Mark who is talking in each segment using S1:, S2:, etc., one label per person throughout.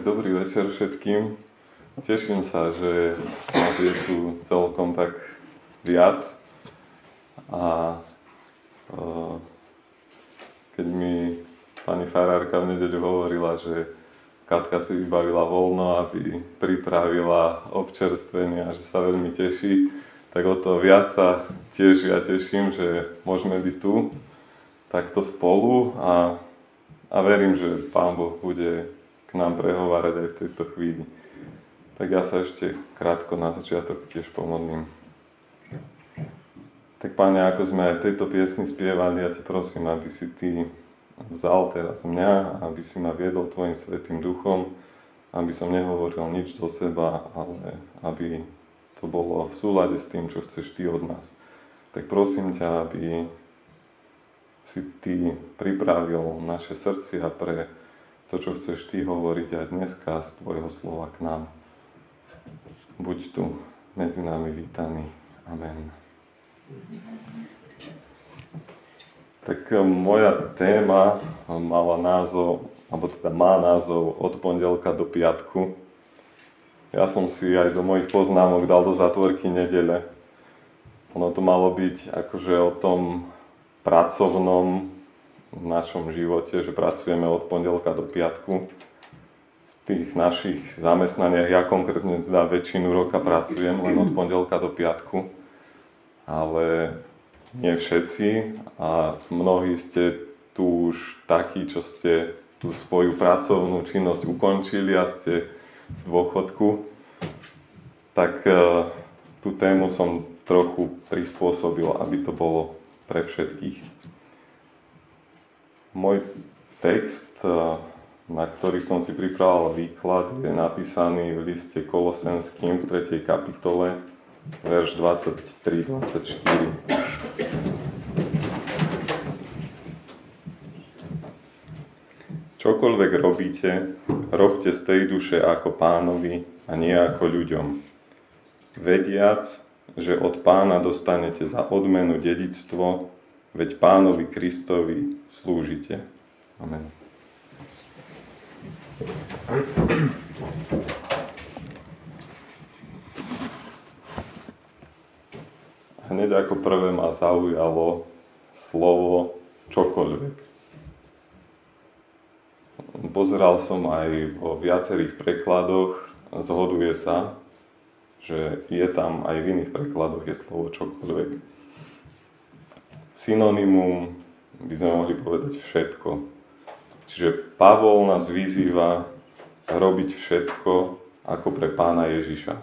S1: Tak dobrý večer všetkým. Teším sa, že nás je tu celkom tak viac. A keď mi pani farárka v nedeľu hovorila, že Katka si vybavila voľno, aby pripravila občerstvenie a že sa veľmi teší, tak o to viac sa tiež ja teším, že môžeme byť tu takto spolu a, a verím, že Pán Boh bude k nám prehovárať aj v tejto chvíli. Tak ja sa ešte krátko na začiatok tiež pomodlím. Tak Pane, ako sme aj v tejto piesni spievali, ja ťa prosím, aby si Ty vzal teraz mňa, aby si ma viedol Tvojim Svetým Duchom, aby som nehovoril nič zo seba, ale aby to bolo v súlade s tým, čo chceš Ty od nás. Tak prosím ťa, aby si Ty pripravil naše srdcia pre to, čo chceš Ty hovoriť aj dneska z Tvojho slova k nám. Buď tu medzi nami vítaný. Amen. Tak eh, moja téma mala názov, alebo teda má názov od pondelka do piatku. Ja som si aj do mojich poznámok dal do zatvorky nedele. Ono to malo byť akože o tom pracovnom v našom živote, že pracujeme od pondelka do piatku. V tých našich zamestnaniach ja konkrétne teda väčšinu roka pracujem len od pondelka do piatku, ale nie všetci a mnohí ste tu už takí, čo ste tú svoju pracovnú činnosť ukončili a ste v dôchodku, tak e, tú tému som trochu prispôsobil, aby to bolo pre všetkých. Môj text, eh, na ktorý som si pripravil výklad, je napísaný v liste Kolosenským v 3. kapitole, verš 23-24. Čokoľvek robíte, robte z tej duše ako pánovi a nie ako ľuďom. Vediac, že od pána dostanete za odmenu dedictvo, veď pánovi Kristovi slúžite. Amen. Hneď ako prvé ma zaujalo slovo čokoľvek. Pozeral som aj vo viacerých prekladoch, zhoduje sa, že je tam aj v iných prekladoch je slovo čokoľvek. Synonymum by sme mohli povedať všetko. Čiže Pavol nás vyzýva robiť všetko ako pre pána Ježiša.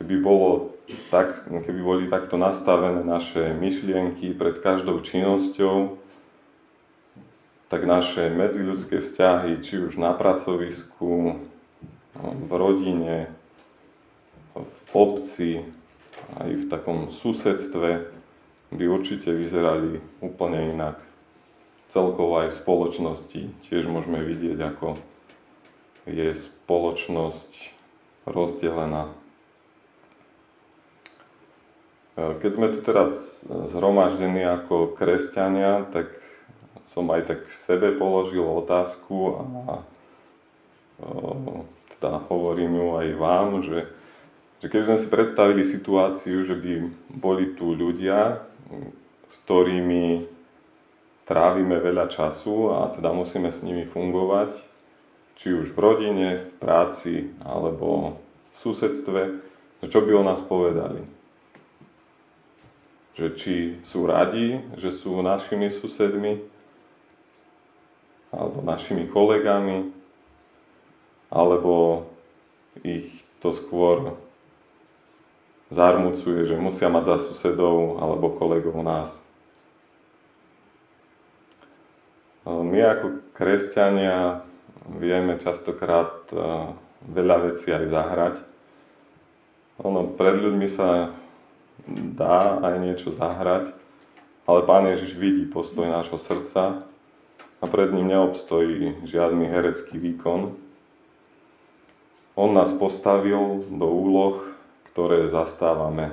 S1: Keby, bolo tak, keby boli takto nastavené naše myšlienky pred každou činnosťou, tak naše medziľudské vzťahy, či už na pracovisku, v rodine, v obci, aj v takom susedstve, by určite vyzerali úplne inak. Celkovo aj v spoločnosti tiež môžeme vidieť, ako je spoločnosť rozdelená. Keď sme tu teraz zhromaždení ako kresťania, tak som aj tak sebe položil otázku a teda hovorím ju aj vám, že, že keby sme si predstavili situáciu, že by boli tu ľudia, s ktorými trávime veľa času a teda musíme s nimi fungovať, či už v rodine, v práci alebo v susedstve, čo by o nás povedali. Že či sú radi, že sú našimi susedmi, alebo našimi kolegami, alebo ich to skôr zarmucuje, že musia mať za susedov alebo kolegov nás. My ako kresťania vieme častokrát e, veľa vecí aj zahrať. Ono, pred ľuďmi sa dá aj niečo zahrať, ale Pán Ježiš vidí postoj nášho srdca a pred ním neobstojí žiadny herecký výkon. On nás postavil do úloh, ktoré zastávame.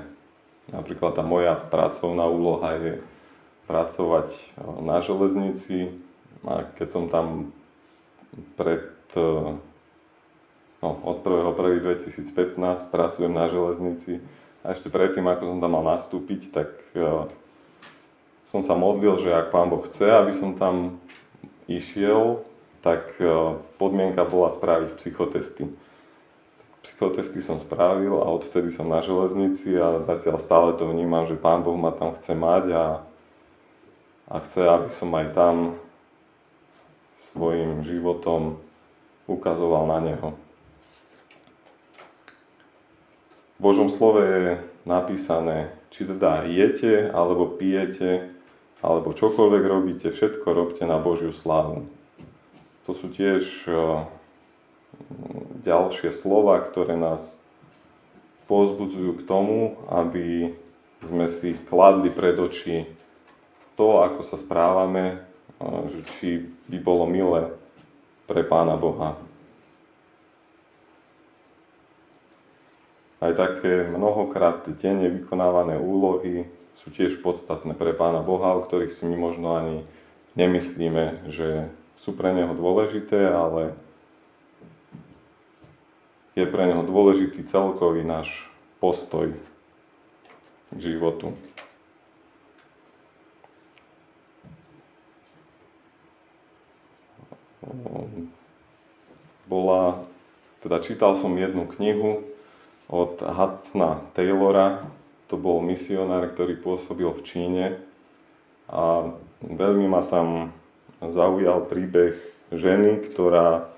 S1: Napríklad tá moja pracovná úloha je pracovať na železnici a keď som tam pred, no, od 1.1.2015 pracujem na železnici a ešte predtým, ako som tam mal nastúpiť, tak som sa modlil, že ak Pán Boh chce, aby som tam išiel, tak podmienka bola spraviť psychotesty. Psychotesty som spravil a odtedy som na železnici a zatiaľ stále to vnímam, že Pán Boh ma tam chce mať a, a chce, aby som aj tam svojim životom ukazoval na Neho. V Božom slove je napísané, či teda jete, alebo pijete, alebo čokoľvek robíte, všetko robte na Božiu slávu. To sú tiež ďalšie slova, ktoré nás pozbudzujú k tomu, aby sme si kladli pred oči to, ako sa správame, že či by bolo milé pre Pána Boha. Aj také mnohokrát denne vykonávané úlohy sú tiež podstatné pre Pána Boha, o ktorých si my možno ani nemyslíme, že sú pre Neho dôležité, ale je pre Neho dôležitý celkový náš postoj k životu. bola, teda čítal som jednu knihu od Hudsona Taylora, to bol misionár, ktorý pôsobil v Číne a veľmi ma tam zaujal príbeh ženy, ktorá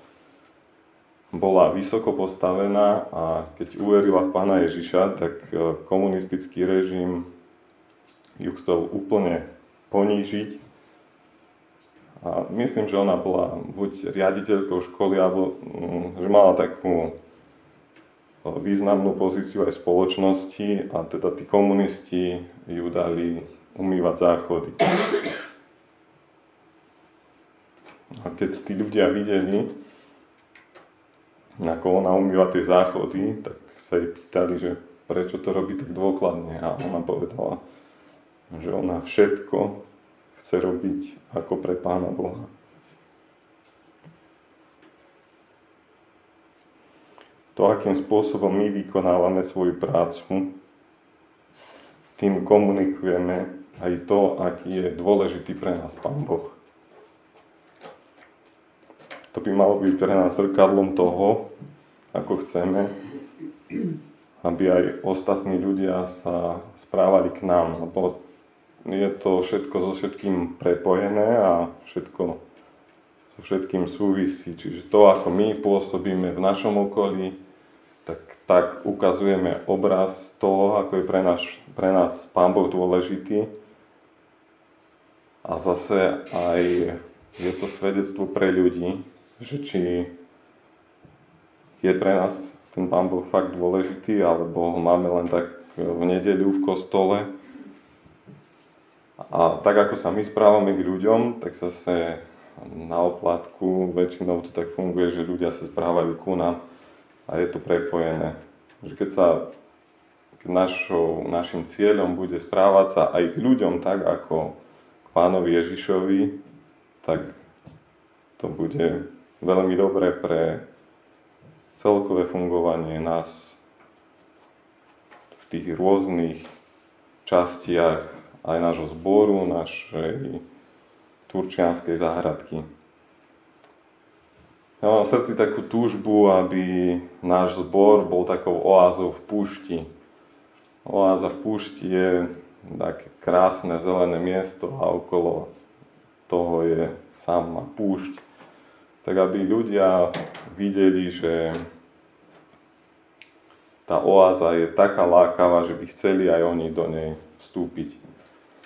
S1: bola vysoko postavená a keď uverila v pána Ježiša, tak e, komunistický režim ju chcel úplne ponížiť a myslím, že ona bola buď riaditeľkou školy, alebo mm, že mala takú e, významnú pozíciu aj spoločnosti a teda tí komunisti ju dali umývať záchody. A keď tí ľudia videli, ako ona umýva tie záchody, tak sa jej pýtali, že prečo to robí tak dôkladne. A ona povedala, že ona všetko chce robiť ako pre Pána Boha. To, akým spôsobom my vykonávame svoju prácu, tým komunikujeme aj to, aký je dôležitý pre nás Pán Boh. To by malo byť pre nás zrkadlom toho, ako chceme, aby aj ostatní ľudia sa správali k nám, lebo je to všetko so všetkým prepojené a všetko so všetkým súvisí. Čiže to, ako my pôsobíme v našom okolí, tak, tak ukazujeme obraz toho, ako je pre nás, pre nás Pán Boh dôležitý. A zase aj je to svedectvo pre ľudí, že či je pre nás ten Pán Boh fakt dôležitý, alebo ho máme len tak v nedeľu v kostole, a tak ako sa my správame k ľuďom, tak zase na oplatku väčšinou to tak funguje, že ľudia sa správajú ku nám a je to prepojené. Že keď sa keď našou, našim cieľom bude správať sa aj k ľuďom tak ako k pánovi Ježišovi, tak to bude veľmi dobré pre celkové fungovanie nás v tých rôznych častiach aj nášho zboru, našej turčianskej záhradky. Ja mám v srdci takú túžbu, aby náš zbor bol takou oázou v púšti. Oáza v púšti je také krásne zelené miesto a okolo toho je sama púšť. Tak aby ľudia videli, že tá oáza je taká lákavá, že by chceli aj oni do nej vstúpiť.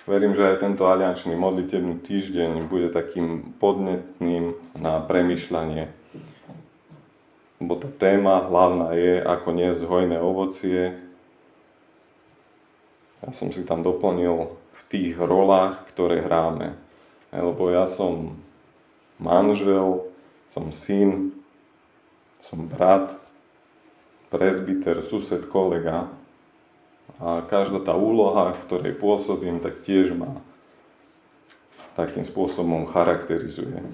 S1: Verím, že aj tento aliančný modlitebný týždeň bude takým podnetným na premyšľanie. Lebo tá téma hlavná je, ako niesť hojné ovocie. Ja som si tam doplnil v tých rolách, ktoré hráme. Lebo ja som manžel, som syn, som brat, prezbiter, sused, kolega, a každá tá úloha, v ktorej pôsobím, tak tiež ma takým spôsobom charakterizuje.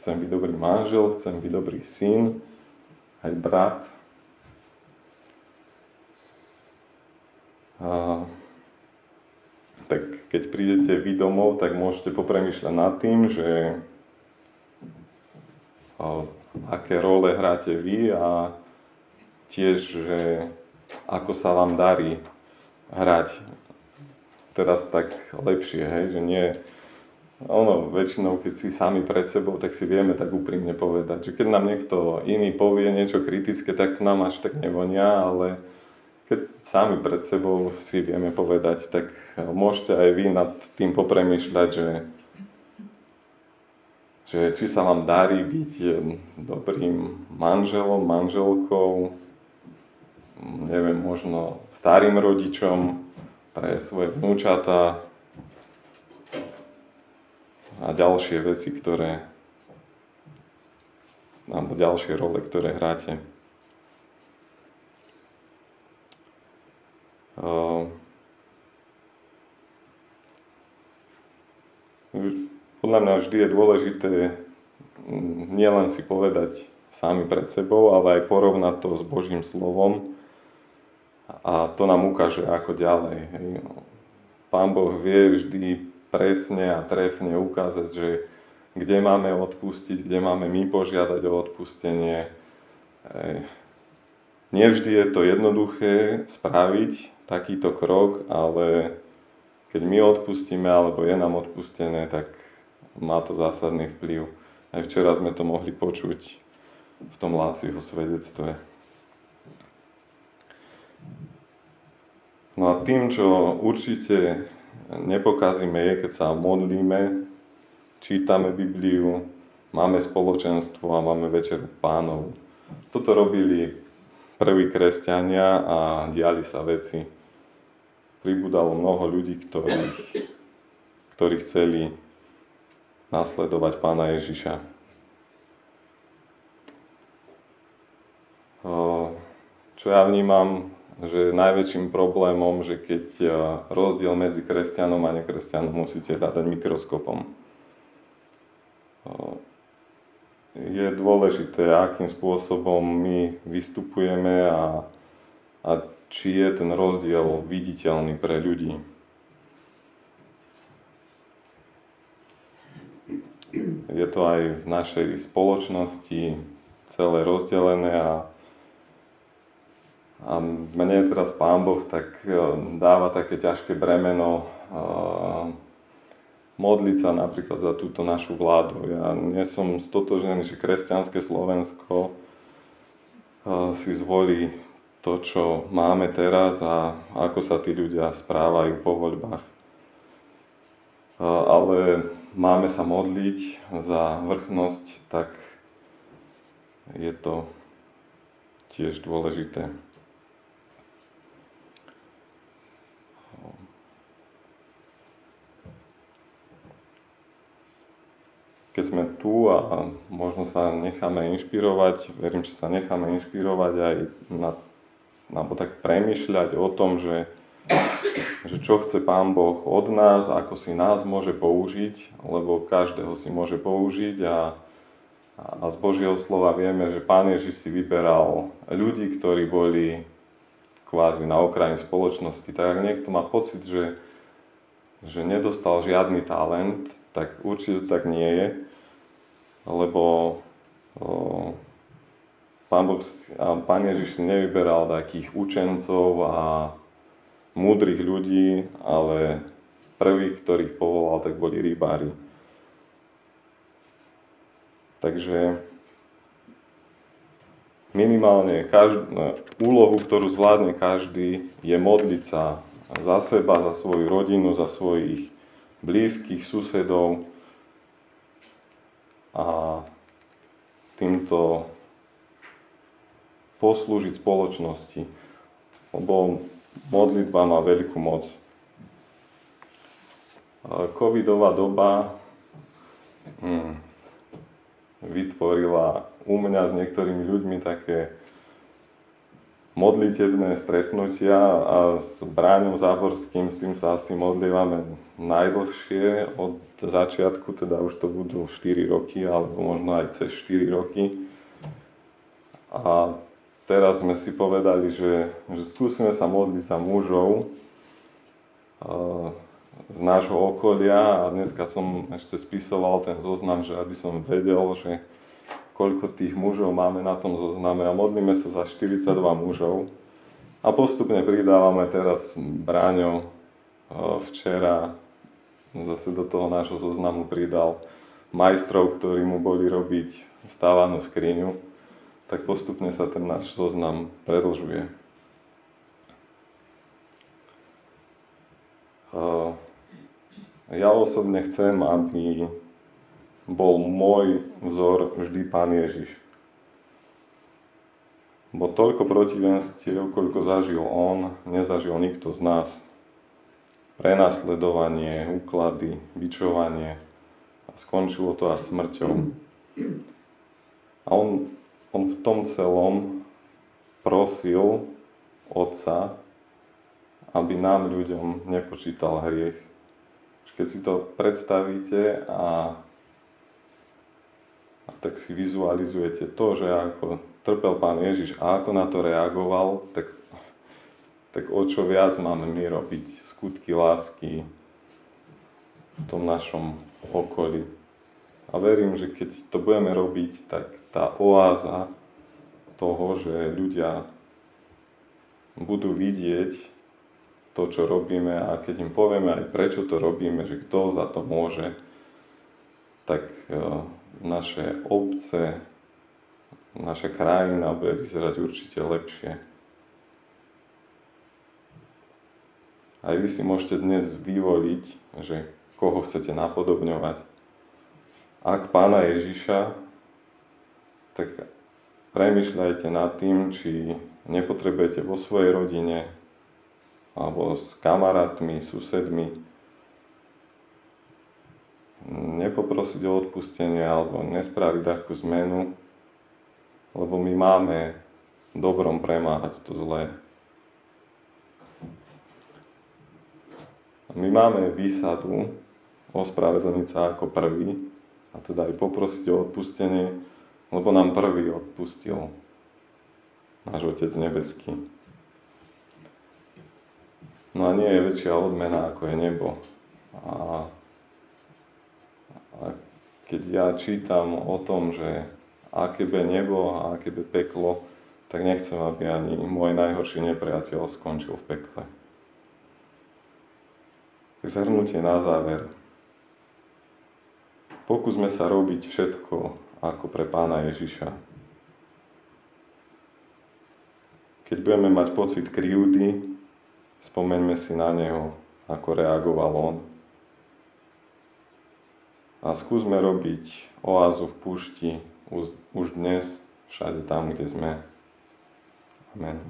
S1: chcem byť dobrý manžel, chcem byť dobrý syn, aj brat. A, tak keď prídete vy domov, tak môžete popremýšľať nad tým, že a, aké role hráte vy a tiež, že ako sa vám darí hrať teraz tak lepšie, hej, že nie, ono, väčšinou, keď si sami pred sebou, tak si vieme tak úprimne povedať, že keď nám niekto iný povie niečo kritické, tak to nám až tak nevonia, ale sami pred sebou si vieme povedať, tak môžete aj vy nad tým popremýšľať, že, že či sa vám darí byť dobrým manželom, manželkou, neviem, možno starým rodičom, pre svoje vnúčata a ďalšie veci, ktoré alebo ďalšie role, ktoré hráte. Podľa mňa vždy je dôležité nielen si povedať sami pred sebou, ale aj porovnať to s Božím slovom a to nám ukáže ako ďalej. Pán Boh vie vždy presne a trefne ukázať, že kde máme odpustiť, kde máme my požiadať o odpustenie. Nevždy je to jednoduché spraviť takýto krok, ale keď my odpustíme alebo je nám odpustené, tak má to zásadný vplyv. Aj včera sme to mohli počuť v tom Láciho svedectve. No a tým, čo určite nepokazíme, je, keď sa modlíme, čítame Bibliu, máme spoločenstvo a máme večeru pánov. Toto robili prví kresťania a diali sa veci. Pribudalo mnoho ľudí, ktorí, ktorí chceli nasledovať pána Ježiša. Čo ja vnímam že najväčším problémom, že keď e, rozdiel medzi kresťanom a nekresťanom musíte hľadať mikroskopom. Je dôležité, akým spôsobom my vystupujeme a, a či je ten rozdiel viditeľný pre ľudí. Je to aj v našej spoločnosti celé rozdelené a a mne teraz Pán Boh tak e, dáva také ťažké bremeno e, modliť sa napríklad za túto našu vládu. Ja nie som stotožený, že kresťanské Slovensko e, si zvolí to, čo máme teraz a ako sa tí ľudia správajú po voľbách. Ale máme sa modliť za vrchnosť, tak je to tiež dôležité. keď sme tu a možno sa necháme inšpirovať, verím, že sa necháme inšpirovať aj na, alebo tak premyšľať o tom, že, že čo chce Pán Boh od nás, ako si nás môže použiť, lebo každého si môže použiť a, a z Božieho slova vieme, že Pán Ježiš si vyberal ľudí, ktorí boli kvázi na okraji spoločnosti. Tak ak niekto má pocit, že, že nedostal žiadny talent, tak určite to tak nie je, lebo Pán, boh, Pán Ježiš si nevyberal takých učencov a múdrych ľudí, ale prvých, ktorých povolal, tak boli rybári. Takže minimálne každú, úlohu, ktorú zvládne každý, je modliť sa za seba, za svoju rodinu, za svojich blízkych susedov a týmto poslúžiť spoločnosti, lebo modlitba má veľkú moc. Covidová doba hm, vytvorila u mňa s niektorými ľuďmi také modlitebné stretnutia a s Bráňom Záborským, s tým sa asi modlívame najdlhšie od začiatku, teda už to budú 4 roky, alebo možno aj cez 4 roky. A teraz sme si povedali, že, že skúsime sa modliť za mužov z nášho okolia. A dneska som ešte spisoval ten zoznam, že aby som vedel, že koľko tých mužov máme na tom zozname. A modlíme sa za 42 mužov. A postupne pridávame teraz Bráňo včera zase do toho nášho zoznamu pridal majstrov, ktorí mu boli robiť stávanú skriňu, tak postupne sa ten náš zoznam predlžuje. Ja osobne chcem, aby bol môj vzor vždy Pán Ježiš. Bo toľko protivenstiev, koľko zažil on, nezažil nikto z nás. Prenasledovanie, úklady, bičovanie a skončilo to až smrťou. A on, on v tom celom prosil Otca, aby nám ľuďom nepočítal hriech. Keď si to predstavíte a a tak si vizualizujete to, že ako trpel Pán Ježiš a ako na to reagoval, tak, tak o čo viac máme my robiť skutky lásky v tom našom okolí. A verím, že keď to budeme robiť, tak tá oáza toho, že ľudia budú vidieť to, čo robíme a keď im povieme aj prečo to robíme, že kto za to môže, tak eh, naše obce, naša krajina bude vyzerať určite lepšie. Aj vy si môžete dnes vyvoliť, že koho chcete napodobňovať. Ak pána Ježiša, tak premyšľajte nad tým, či nepotrebujete vo svojej rodine alebo s kamarátmi, susedmi nepoprosiť o odpustenie alebo nespraviť takú zmenu, lebo my máme dobrom premáhať to zlé. My máme výsadu ospravedlniť sa ako prvý a teda aj poprosiť o odpustenie, lebo nám prvý odpustil náš Otec Nebeský. No a nie je väčšia odmena ako je nebo. A a keď ja čítam o tom, že aké by nebo a aké by peklo, tak nechcem, aby ani môj najhorší nepriateľ skončil v pekle. Zhrnutie na záver. Pokúsme sa robiť všetko ako pre pána Ježiša. Keď budeme mať pocit krivdy, spomeňme si na neho, ako reagoval on a skúsme robiť oázu v púšti už dnes, všade tam, kde sme. Amen.